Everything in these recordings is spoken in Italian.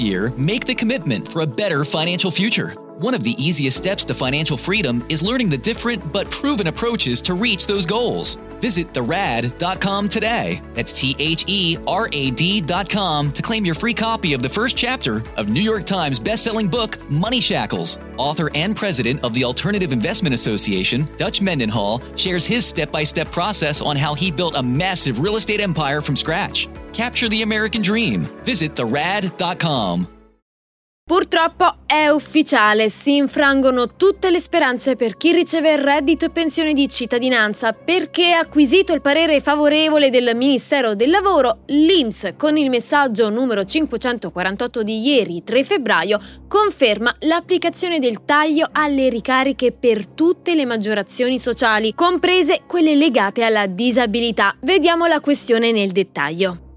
year, make the commitment for a better financial future. One of the easiest steps to financial freedom is learning the different but proven approaches to reach those goals. Visit therad.com today. That's T H E R A D.com to claim your free copy of the first chapter of New York Times bestselling book, Money Shackles. Author and president of the Alternative Investment Association, Dutch Mendenhall, shares his step by step process on how he built a massive real estate empire from scratch. Capture the American dream. Visit therad.com. Purtroppo è ufficiale, si infrangono tutte le speranze per chi riceve il reddito e pensione di cittadinanza perché acquisito il parere favorevole del Ministero del Lavoro, l'INPS con il messaggio numero 548 di ieri 3 febbraio conferma l'applicazione del taglio alle ricariche per tutte le maggiorazioni sociali, comprese quelle legate alla disabilità. Vediamo la questione nel dettaglio.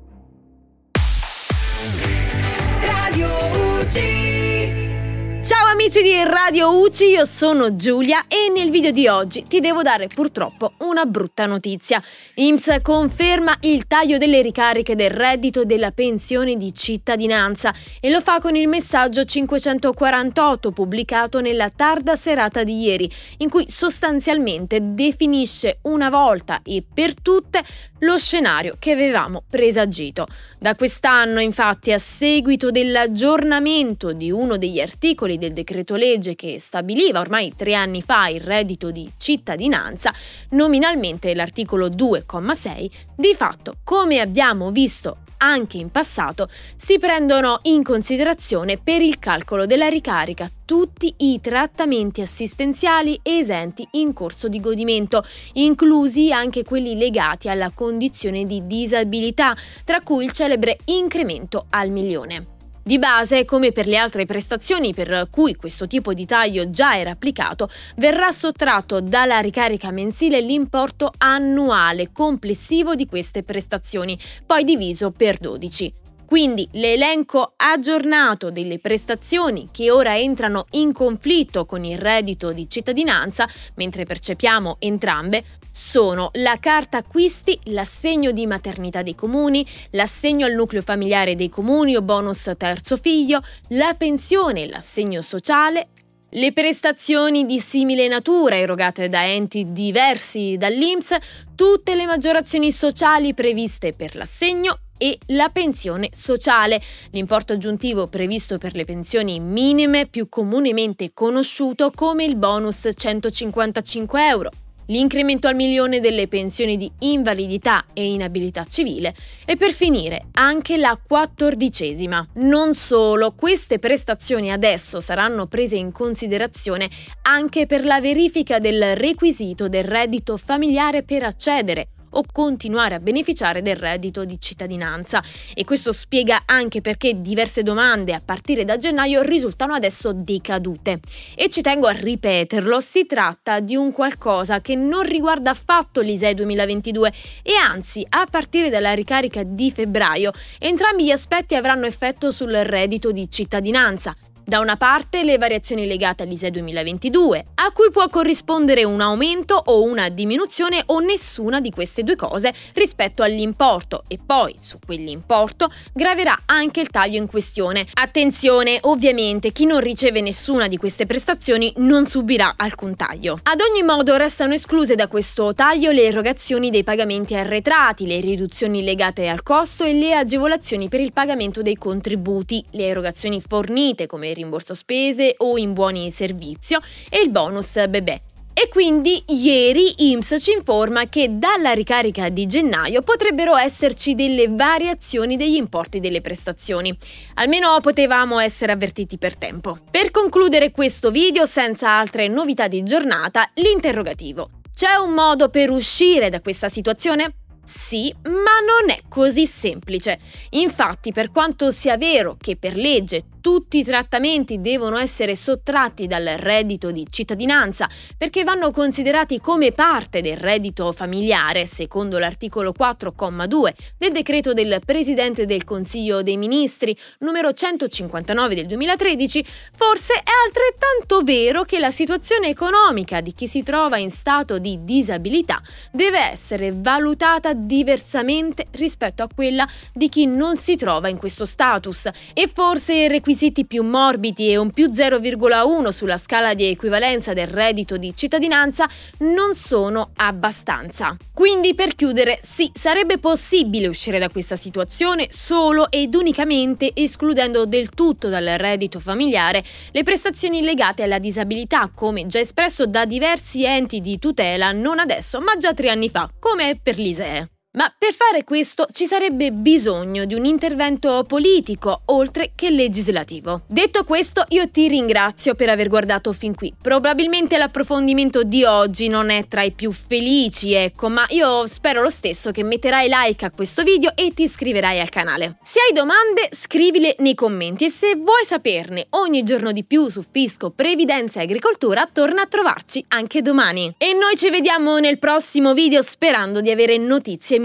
Amici di Radio UCI, io sono Giulia e nel video di oggi ti devo dare purtroppo una brutta notizia. IMSS conferma il taglio delle ricariche del reddito e della pensione di cittadinanza e lo fa con il messaggio 548 pubblicato nella tarda serata di ieri, in cui sostanzialmente definisce una volta e per tutte lo scenario che avevamo presagito. Da quest'anno, infatti, a seguito dell'aggiornamento di uno degli articoli del decreto legge che stabiliva ormai tre anni fa il reddito di cittadinanza, nominalmente l'articolo 2,6, di fatto, come abbiamo visto anche in passato, si prendono in considerazione per il calcolo della ricarica tutti i trattamenti assistenziali esenti in corso di godimento, inclusi anche quelli legati alla condizione di disabilità, tra cui il celebre incremento al milione. Di base, come per le altre prestazioni per cui questo tipo di taglio già era applicato, verrà sottratto dalla ricarica mensile l'importo annuale complessivo di queste prestazioni, poi diviso per 12. Quindi l'elenco aggiornato delle prestazioni che ora entrano in conflitto con il reddito di cittadinanza, mentre percepiamo entrambe, sono la carta acquisti, l'assegno di maternità dei comuni, l'assegno al nucleo familiare dei comuni o bonus terzo figlio, la pensione, l'assegno sociale, le prestazioni di simile natura erogate da enti diversi dall'INPS, tutte le maggiorazioni sociali previste per l'assegno e la pensione sociale, l'importo aggiuntivo previsto per le pensioni minime più comunemente conosciuto come il bonus 155 euro, l'incremento al milione delle pensioni di invalidità e inabilità civile e per finire anche la quattordicesima. Non solo, queste prestazioni adesso saranno prese in considerazione anche per la verifica del requisito del reddito familiare per accedere o continuare a beneficiare del reddito di cittadinanza. E questo spiega anche perché diverse domande a partire da gennaio risultano adesso decadute. E ci tengo a ripeterlo, si tratta di un qualcosa che non riguarda affatto l'ISEE 2022 e anzi, a partire dalla ricarica di febbraio, entrambi gli aspetti avranno effetto sul reddito di cittadinanza. Da una parte le variazioni legate all'ISE 2022, a cui può corrispondere un aumento o una diminuzione o nessuna di queste due cose rispetto all'importo e poi su quell'importo graverà anche il taglio in questione. Attenzione, ovviamente chi non riceve nessuna di queste prestazioni non subirà alcun taglio. Ad ogni modo restano escluse da questo taglio le erogazioni dei pagamenti arretrati, le riduzioni legate al costo e le agevolazioni per il pagamento dei contributi, le erogazioni fornite come rimborso spese o in buoni servizio e il bonus bebè. E quindi ieri IMSS ci informa che dalla ricarica di gennaio potrebbero esserci delle variazioni degli importi delle prestazioni. Almeno potevamo essere avvertiti per tempo. Per concludere questo video senza altre novità di giornata, l'interrogativo. C'è un modo per uscire da questa situazione? Sì, ma non è così semplice. Infatti, per quanto sia vero che per legge tutti i trattamenti devono essere sottratti dal reddito di cittadinanza perché vanno considerati come parte del reddito familiare, secondo l'articolo 4,2 del decreto del Presidente del Consiglio dei Ministri numero 159 del 2013, forse è altrettanto vero che la situazione economica di chi si trova in stato di disabilità deve essere valutata diversamente rispetto a quella di chi non si trova in questo status. E forse i requisiti requisiti più morbidi e un più 0,1 sulla scala di equivalenza del reddito di cittadinanza non sono abbastanza. Quindi per chiudere, sì, sarebbe possibile uscire da questa situazione solo ed unicamente escludendo del tutto dal reddito familiare le prestazioni legate alla disabilità, come già espresso da diversi enti di tutela non adesso, ma già tre anni fa, come per l'ISEE. Ma per fare questo ci sarebbe bisogno di un intervento politico oltre che legislativo. Detto questo, io ti ringrazio per aver guardato fin qui. Probabilmente l'approfondimento di oggi non è tra i più felici, ecco, ma io spero lo stesso che metterai like a questo video e ti iscriverai al canale. Se hai domande, scrivile nei commenti e se vuoi saperne ogni giorno di più su fisco, previdenza e agricoltura, torna a trovarci anche domani. E noi ci vediamo nel prossimo video sperando di avere notizie migliori.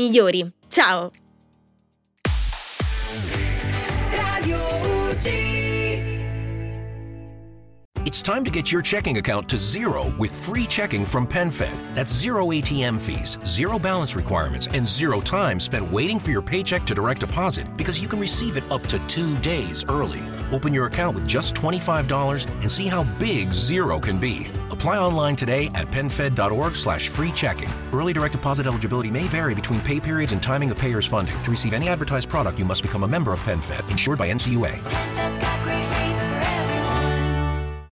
Ciao! It's time to get your checking account to zero with free checking from PenFed. That's zero ATM fees, zero balance requirements, and zero time spent waiting for your paycheck to direct deposit because you can receive it up to two days early. Open your account with just $25 and see how big zero can be. Apply online today at penfed.org slash free checking. Early direct deposit eligibility may vary between pay periods and timing of payer's funding. To receive any advertised product, you must become a member of PenFed, insured by NCUA.